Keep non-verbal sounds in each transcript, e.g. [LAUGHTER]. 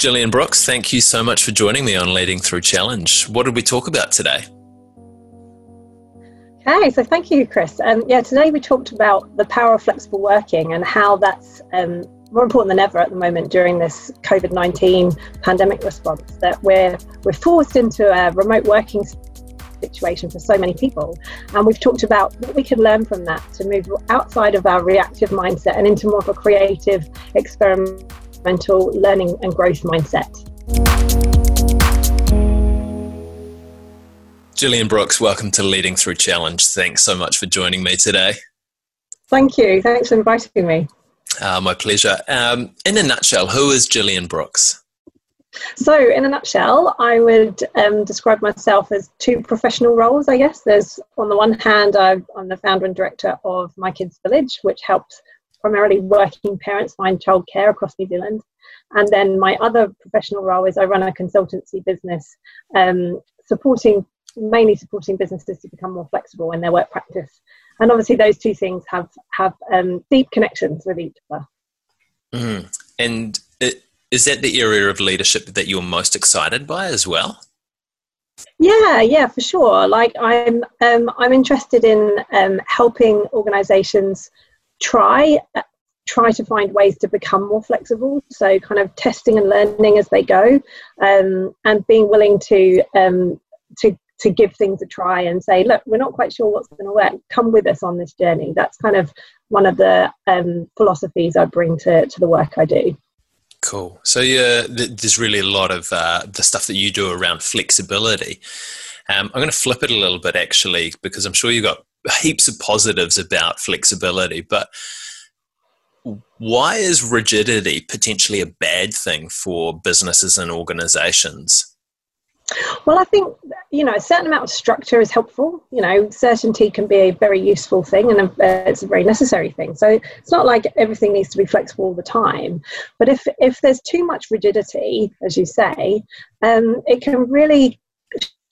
Gillian Brooks, thank you so much for joining me on Leading Through Challenge. What did we talk about today? Okay, so thank you, Chris. Um, yeah, today we talked about the power of flexible working and how that's um, more important than ever at the moment during this COVID 19 pandemic response. That we're, we're forced into a remote working situation for so many people. And we've talked about what we can learn from that to move outside of our reactive mindset and into more of a creative, experimental learning and growth mindset. Gillian Brooks, welcome to Leading Through Challenge. Thanks so much for joining me today. Thank you. Thanks for inviting me. Uh, my pleasure. Um, in a nutshell, who is Gillian Brooks? So, in a nutshell, I would um, describe myself as two professional roles, I guess. There's, on the one hand, I'm the founder and director of My Kids Village, which helps primarily working parents find childcare across New Zealand. And then my other professional role is I run a consultancy business um, supporting, mainly supporting businesses to become more flexible in their work practice. And obviously, those two things have, have um, deep connections with each other. Mm. And it, is that the area of leadership that you're most excited by as well? Yeah, yeah, for sure. Like I'm, um, I'm interested in um, helping organisations try try to find ways to become more flexible. So kind of testing and learning as they go, um, and being willing to um, to to give things a try and say, look, we're not quite sure what's going to work. Come with us on this journey. That's kind of one of the um, philosophies I bring to to the work I do. Cool. So yeah, there's really a lot of uh, the stuff that you do around flexibility. Um, I'm going to flip it a little bit actually, because I'm sure you've got heaps of positives about flexibility, but why is rigidity potentially a bad thing for businesses and organizations? Well, I think you know a certain amount of structure is helpful. You know, certainty can be a very useful thing, and it's a very necessary thing. So it's not like everything needs to be flexible all the time. But if if there's too much rigidity, as you say, um, it can really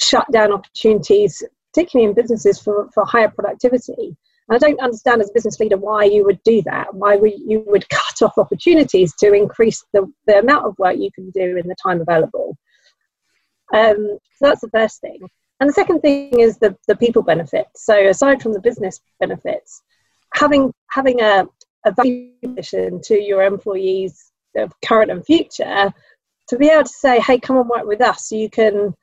shut down opportunities, particularly in businesses for for higher productivity. And I don't understand as a business leader why you would do that. Why would you would [LAUGHS] cut off opportunities to increase the, the amount of work you can do in the time available. Um, so that's the first thing. And the second thing is the, the people benefits. So aside from the business benefits, having having a, a value to your employees of current and future, to be able to say, hey, come and work with us you can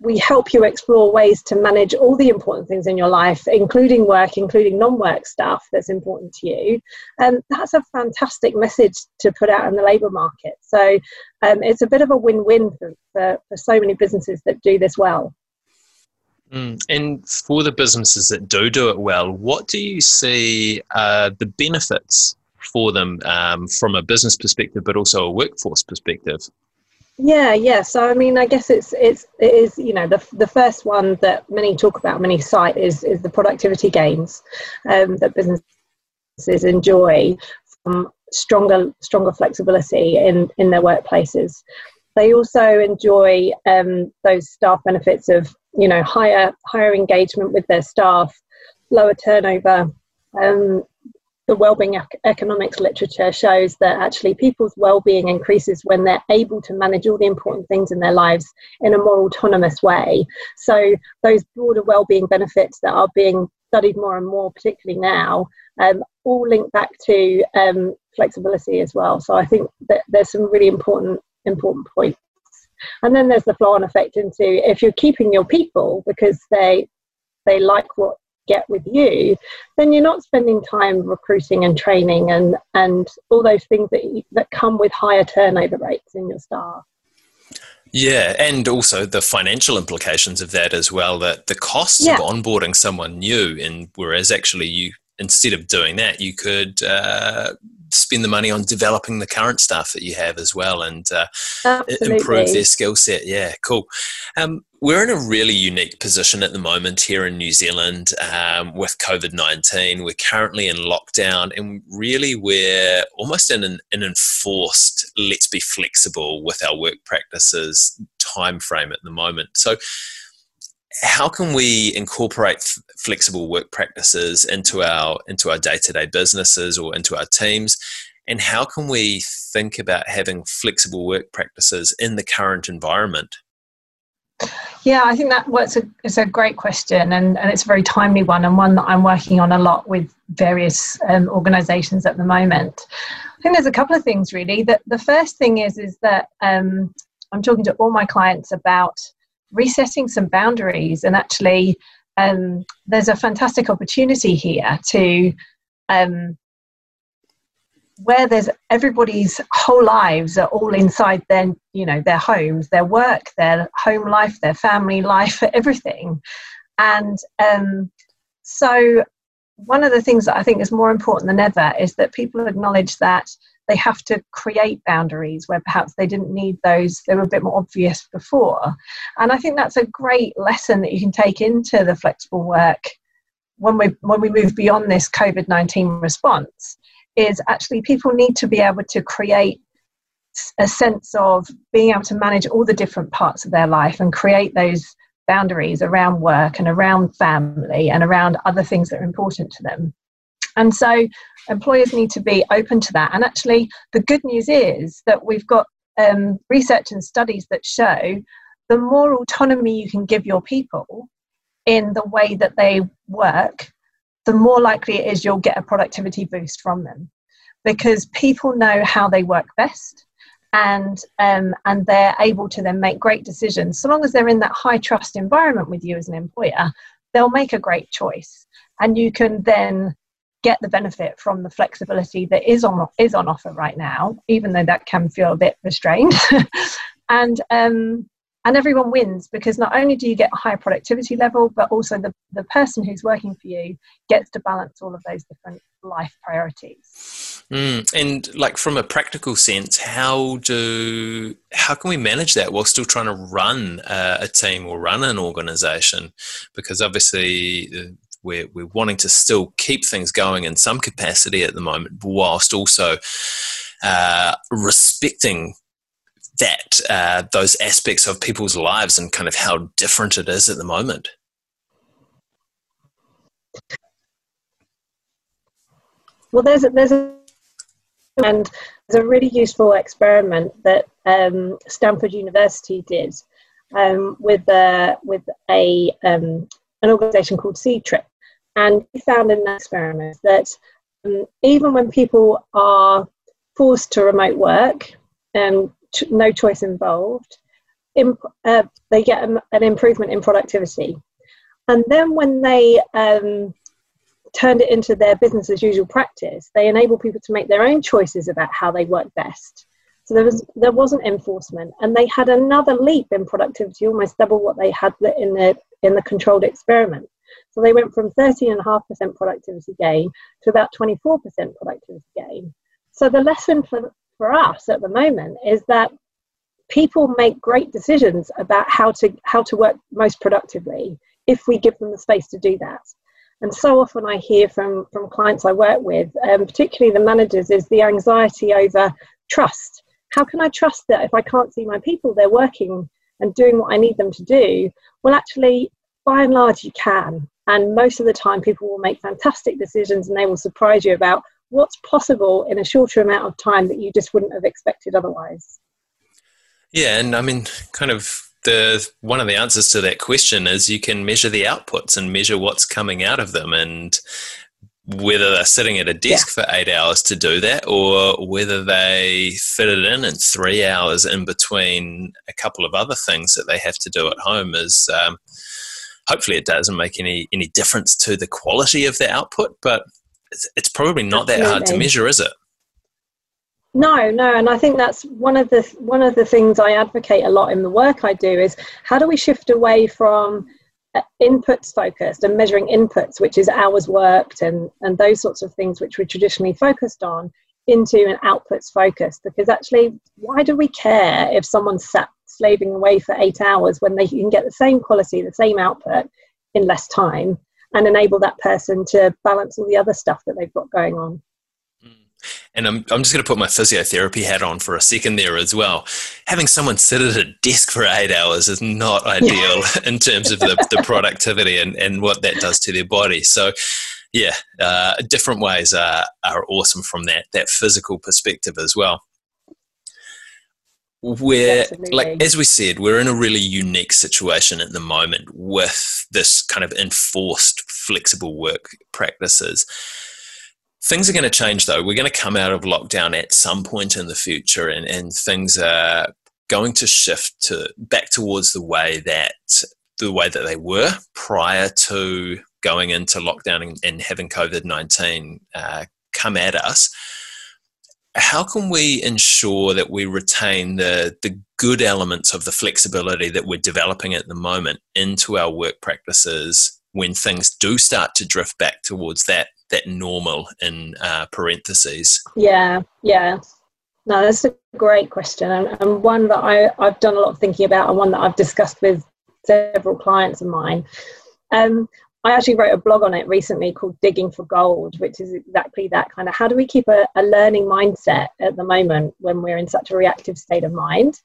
we help you explore ways to manage all the important things in your life, including work, including non work stuff that's important to you. And that's a fantastic message to put out in the labour market. So um, it's a bit of a win win for, for, for, so many businesses that do this well. Mm. And for the businesses that do do it well, what do you see uh, the benefits for them um, from a business perspective, but also a workforce perspective? Yeah, yeah. So I mean, I guess it's it's it is you know the the first one that many talk about, many cite is is the productivity gains um, that businesses enjoy from stronger stronger flexibility in in their workplaces. They also enjoy um, those staff benefits of you know higher higher engagement with their staff, lower turnover, um, the well-being economics literature shows that actually people's well-being increases when they're able to manage all the important things in their lives in a more autonomous way. So those broader well-being benefits that are being studied more and more particularly now um, all link back to um, flexibility as well. So i think that there's some really important important points. And then there's the flow-on effect into if you're keeping your people because they they like what get with you, then you're not spending time recruiting and training and, and all those things that, you, that come with higher turnover rates in your staff. Yeah, and also the financial implications of that as well. That the costs yeah. of onboarding someone new, and whereas actually you instead of doing that, you could uh, spend the money on developing the current staff that you have as well and uh, improve their skill set. Yeah, cool. Um, we're in a really unique position at the moment here in New Zealand um, with COVID 19. We're currently in lockdown and really we're almost in an, an, enforced let's be flexible with our work practices time frame at the moment. So, how can we incorporate f- flexible work practices into our into our day-to-day businesses or into our teams and how can we think about having flexible work practices in the current environment? Yeah, I think that a, it's a great question and, and it's a very timely one and one that I'm working on a lot with various um, organisations at the moment. I think there's a couple of things really. That the first thing is is that um, I'm talking to all my clients about resetting some boundaries. And actually um, there's a fantastic opportunity here to um, where there's everybody's whole lives are all inside their you know their homes their work their home life their family life [LAUGHS] everything. And um, so one of the things that i think is more important than ever is that people acknowledge that they have to create boundaries where perhaps they didn't need those they were a bit more obvious before and i think that's a great lesson that you can take into the flexible work when we when we move beyond this covid-19 response is actually people need to be able to create a sense of being able to manage all the different parts of their life and create those boundaries around work and around family and around other things that are important to them. And so employers need to be open to that. And actually, the good news is that we've got um, research and studies that show the more autonomy you can give your people in the way that they work, the more likely it is you'll get a productivity boost from them. Because people know how they work best and um, and they're able to then make great decisions. So long as they're in that high trust environment with you as an employer they'll make a great choice. And you can then get the benefit from the flexibility that is on is on offer right now even though that can feel a bit restrained. [LAUGHS] And um, and everyone wins because not only do you get a higher productivity level but also the, the person who's working for you gets to balance all of those different life priorities. Mm, and like from a practical sense how do how can we manage that while still trying to run a team or run an organization? Because obviously uh, we're, we're wanting to still keep things going in some capacity at the moment whilst also uh, respecting that uh, those aspects of people's lives and kind of how different it is at the moment? Well, there's a, there's a and there's a really useful experiment that um, Stanford University did um, with a, with a um, an organisation called Ctrip, and we found in that experiment that um, even when people are forced to remote work, and no choice involved, imp- uh, they get an, an, improvement in productivity. And then when they um, turned it into their business as usual practice, they enable people to make their own choices about how they work best. So there was there wasn't enforcement, and they had another leap in productivity, almost double what they had in the in the controlled experiment. So they went from 13.5% productivity gain to about 24% productivity gain. So the lesson for, for us at the moment is that people make great decisions about how to how to work most productively if we give them the space to do that. And so often i hear from from clients i work with um, particularly the managers is the anxiety over trust. How can i trust that if i can't see my people they're working and doing what i need them to do? Well actually by and large you can and most of the time people will make fantastic decisions and they will surprise you about what's possible in a shorter amount of time that you just wouldn't have expected otherwise. Yeah, and I mean, kind of the one of the answers to that question is you can measure the outputs and measure what's coming out of them and whether they're sitting at a desk yeah. for eight hours to do that or whether they fit it in in three hours in between a couple of other things that they have to do at home is um, hopefully it doesn't make any any difference to the quality of the output but it's, it's probably not Absolutely. that hard to measure, is it? No, no, and I think that's one of the one of the things I advocate a lot in the work I do is how do we shift away from uh, inputs focused and measuring inputs, which is hours worked and and those sorts of things which we're traditionally focused on, into an outputs focus. Because actually, why do we care if someone's sat slaving away for eight hours when they can get the same quality, the same output in less time? and enable that person to balance all the other stuff that they've got going on. Mm. And I'm, I'm just going to put my physiotherapy hat on for a second there as well. Having someone sit at a desk for eight hours is not ideal [LAUGHS] in terms of the, the productivity and, and what that does to their body. So, yeah, uh, different ways are, are awesome from that that physical perspective as well. Where, Absolutely. like as we said, we're in a really unique situation at the moment with this kind of enforced flexible work practices. Things are going to change though. We're going to come out of lockdown at some point in the future, and, and things are going to shift to back towards the way that the way that they were prior to going into lockdown and, and having COVID 19 uh, come at us, how can we ensure that we retain the, the good elements of the flexibility that we're developing at the moment into our work practices when things do start to drift back towards that that normal in uh, parentheses? Yeah, yeah. No, that's a great question, and, and one that I, I've done a lot of thinking about, and one that I've discussed with several clients of mine. Um, I actually wrote a blog on it recently called Digging for Gold, which is exactly that kind of how do we keep a, a learning mindset at the moment when we're in such a reactive state of mind.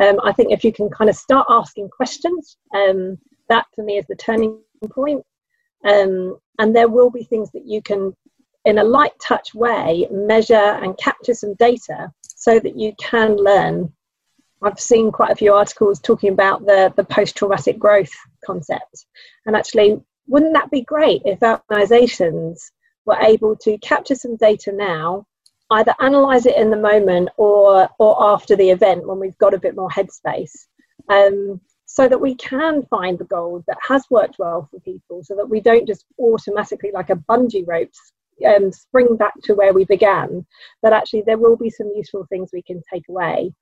Um, I think if you can kind of start asking questions, um, that for me is the turning point. Um, and there will be things that you can, in a light touch way, measure and capture some data so that you can learn I've seen quite a few articles talking about the, the post traumatic growth concept. And actually, wouldn't that be great if organizations were able to capture some data now, either analyze it in the moment or, or after the event when we've got a bit more headspace, um, so that we can find the gold that has worked well for people, so that we don't just automatically, like a bungee rope, um, spring back to where we began, but actually there will be some useful things we can take away.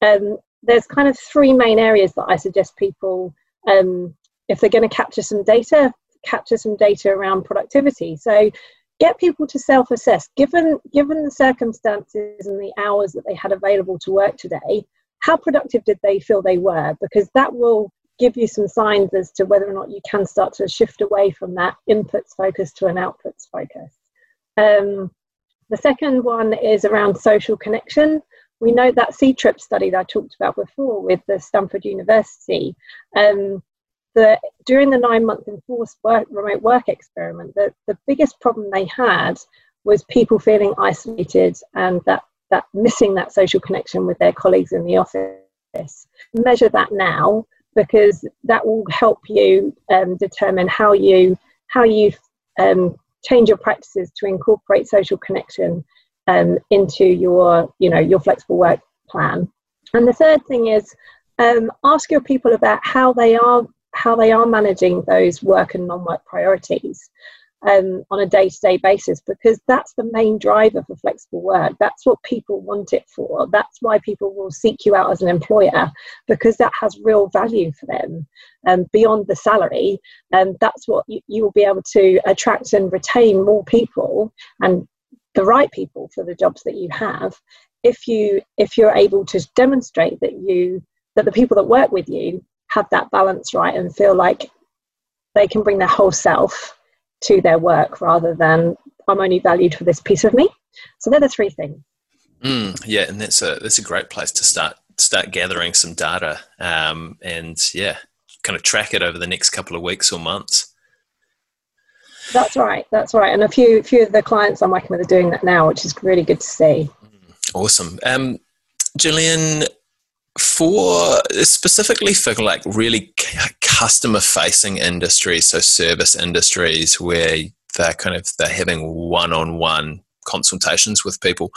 Um, there's kind of three main areas that I suggest people, um, if they're going to capture some data, capture some data around productivity. So get people to self-assess. Given given the circumstances and the hours that they had available to work today, how productive did they feel they were? Because that will give you some signs as to whether or not you can start to shift away from that inputs focus to an outputs focus. Um, the second one is around social connection we know that Ctrip study that I talked about before with the Stanford University, um, the, during the nine month enforced work, remote work experiment, the, the biggest problem they had was people feeling isolated and that, that missing that social connection with their colleagues in the office. Measure that now because that will help you um, determine how you how you um, change your practices to incorporate social connection um, into your you know your flexible work plan and the third thing is um, ask your people about how they are how they are managing those work and non-work priorities um, on a day-to-day basis because that's the main driver for flexible work. That's what people want it for. That's why people will seek you out as an employer because that has real value for them um, beyond the salary. And that's what you, you will be able to attract and retain more people and the right people for the jobs that you have if you if you're able to demonstrate that you that the people that work with you have that balance right and feel like they can bring their whole self to their work rather than i'm only valued for this piece of me so they're the three things mm, yeah and that's a that's a great place to start start gathering some data um, and yeah kind of track it over the next couple of weeks or months that's right. That's right. And a few few of the clients I'm working with are doing that now, which is really good to see. Awesome. Um, Gillian, for specifically for like really customer facing industries, so service industries where they're kind of they're having one on one consultations with people.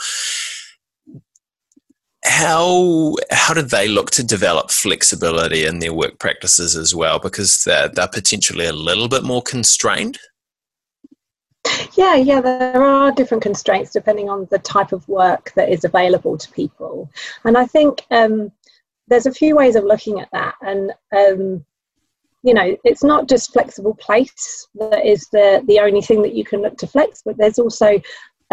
How how do they look to develop flexibility in their work practices as well? Because they're, they're potentially a little bit more constrained. Yeah, yeah, there are different constraints depending on the type of work that is available to people. And I think um, there's a few ways of looking at that. And, um, you know, it's not just flexible place that is the, the only thing that you can look to flex, but there's also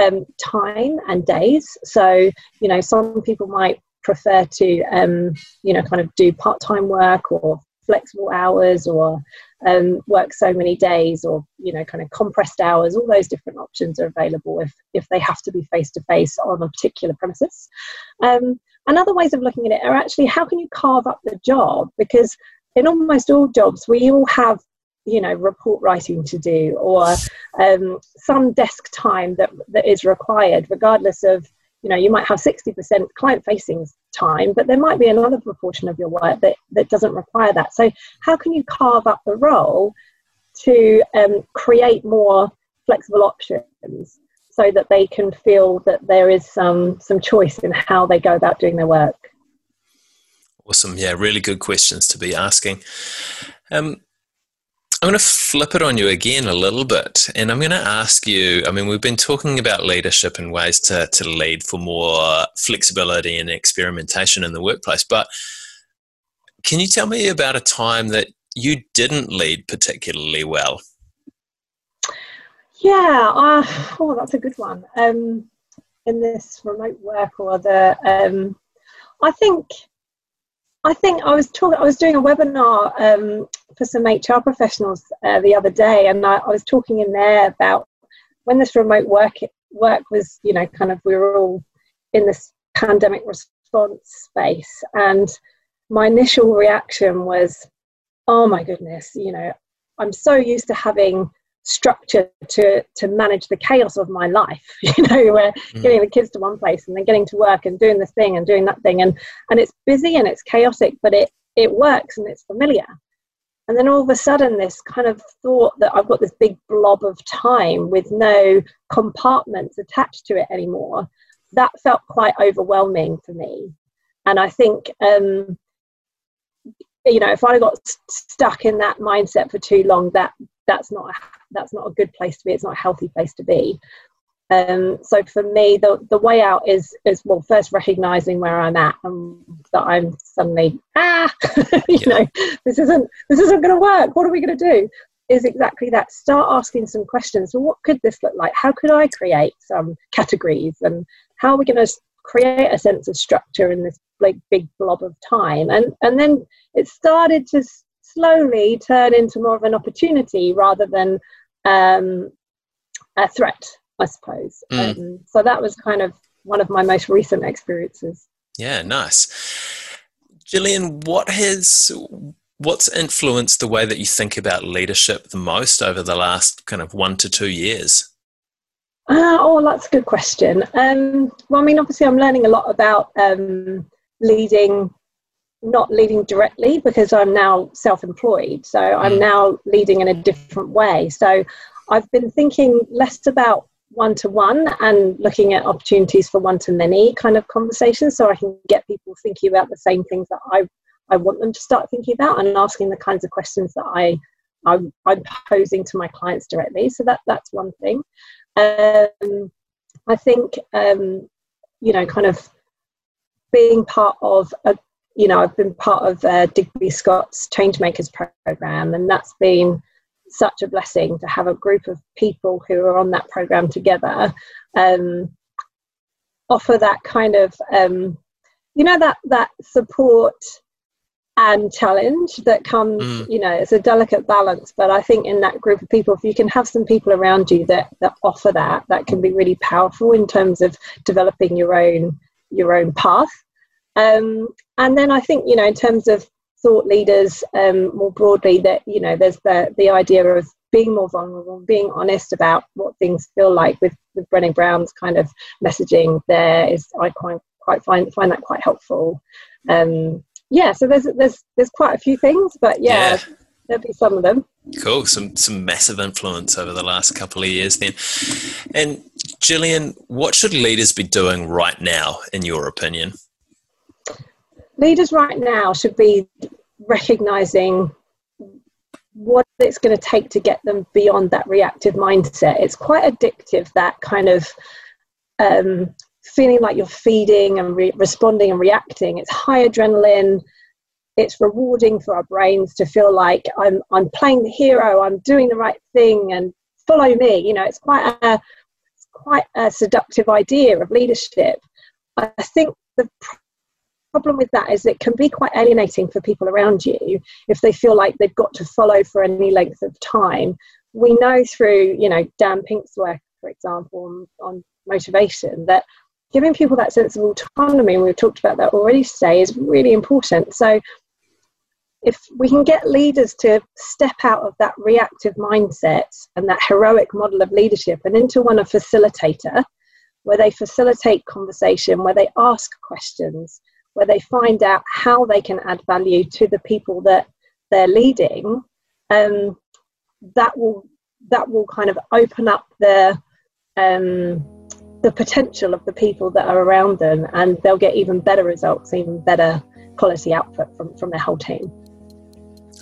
um, time and days. So, you know, some people might prefer to, um, you know, kind of do part time work or flexible hours or um, work so many days or you know kind of compressed hours all those different options are available if if they have to be face to face on a particular premises um, and other ways of looking at it are actually how can you carve up the job? Because in almost all jobs we all have you know report writing to do or um, some desk time that that is required regardless of you know you might have 60% client facing time but there might be another proportion of your work that that doesn't require that. So how can you carve up the role to um, create more flexible options so that they can feel that there is some some choice in how they go about doing their work awesome yeah really good questions to be asking um, I'm going to flip it on you again a little bit, and I'm going to ask you. I mean, we've been talking about leadership and ways to, to lead for more flexibility and experimentation in the workplace, but can you tell me about a time that you didn't lead particularly well? Yeah, uh, oh, that's a good one. Um, in this remote work or other, um, I think I think I was talking. I was doing a webinar um, for some HR professionals uh, the other day, and I, I, was talking in there about when this remote work work was, you know, kind of we were all in this pandemic response space, and my initial reaction was, "Oh my goodness, you know, I'm so used to having structure to to manage the chaos of my life [LAUGHS] you know where mm. getting the kids to one place and then getting to work and doing this thing and doing that thing. And and it's busy and it's chaotic but it it works and it's familiar. And then all of a sudden this kind of thought that i've got this big blob of time with no compartments attached to it anymore that felt quite overwhelming for me. And i think um you know if i got stuck in that mindset for too long that that's not a, that's not a good place to be it's not a healthy place to be. Um, so for me the, the way out is is well first recognizing where i'm at and that i'm suddenly ah [LAUGHS] you yeah. know this isn't this isn't going to work. What are we going to do? Is exactly that. Start asking some questions. Well what could this look like? How could i create some categories? And how are we going to create a sense of structure in this like big blob of time? And and then it started to slowly turn into more of an opportunity rather than um, a threat, I suppose. Mm. Um, so that was kind of one of my most recent experiences. Yeah, nice. Gillian, what has what's influenced the way that you think about leadership the most over the last kind of one to two years? Uh, oh, that's a good question. Um, well, I mean, obviously, I'm learning a lot about um, leading not leading directly because I'm now self employed. So I'm mm. now leading in a different way. So I've been thinking less about one to one and looking at opportunities for one to many kind of conversations so I can get people thinking about the same things that I, I want them to start thinking about and asking the kinds of questions that I, I'm, I'm posing to my clients directly. So that, that's one thing. Um, I think, um, you know, kind of being part of a you know, I've been part of uh, Digby Scott's Changemakers program, and that's been such a blessing to have a group of people who are on that program together um, offer that kind of, um, you know, that that support and challenge that comes. Mm. You know, it's a delicate balance, but I think in that group of people, if you can have some people around you that that offer that, that can be really powerful in terms of developing your own your own path um, and then I think, you know, in terms of thought leaders um, more broadly, that, you know, there's the, the idea of being more vulnerable, being honest about what things feel like with, with Brené Brown's kind of messaging there is, I quite, quite find, find that quite helpful. Um, yeah, so there's, there's, there's quite a few things, but yeah, yeah. there'll be some of them. Cool. Some some massive influence over the last couple of years then. And Gillian, what should leaders be doing right now, in your opinion? Leaders right now should be recognizing what it's going to take to get them beyond that reactive mindset. It's quite addictive, that kind of um, feeling like you're feeding and re- responding and reacting. It's high adrenaline. It's rewarding for our brains to feel like I'm, I'm playing the hero, I'm doing the right thing, and follow me. You know, it's quite a, it's quite a seductive idea of leadership. I think the problem with that is it can be quite alienating for people around you if they feel like they've got to follow for any length of time. We know through, you know, Dan Pink's work, for example, on, on motivation, that giving people that sense of autonomy, and we've talked about that already today, is really important. So if we can get leaders to step out of that reactive mindset and that heroic model of leadership and into one of facilitator, where they facilitate conversation, where they ask questions, where they find out how they can add value to the people that they're leading, um, that will that will kind of open up the um, the potential of the people that are around them, and they'll get even better results, even better quality output from, from their whole team.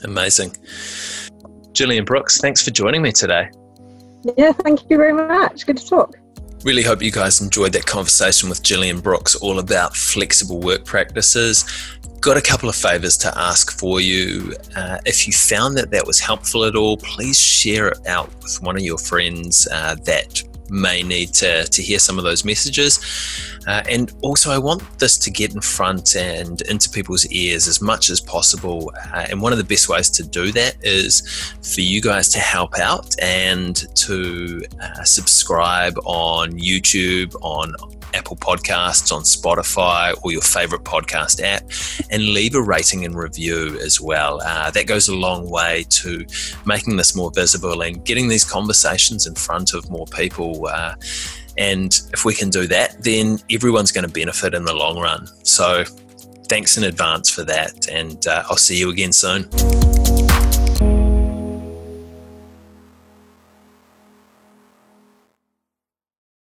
Amazing. Gillian Brooks, thanks for joining me today. Yeah, thank you very much. Good to talk. Really hope you guys enjoyed that conversation with Gillian Brooks all about flexible work practices. Got a couple of favors to ask for you. Uh, if you found that that was helpful at all, please share it out with one of your friends uh, that may need to, to hear some of those messages. Uh, and also, I want this to get in front and into people's ears as much as possible. Uh, and one of the best ways to do that is for you guys to help out and to uh, subscribe on YouTube, on Apple Podcasts, on Spotify, or your favorite podcast app, and leave a rating and review as well. Uh, that goes a long way to making this more visible and getting these conversations in front of more people. Uh, and if we can do that, then everyone's going to benefit in the long run. So thanks in advance for that. And uh, I'll see you again soon.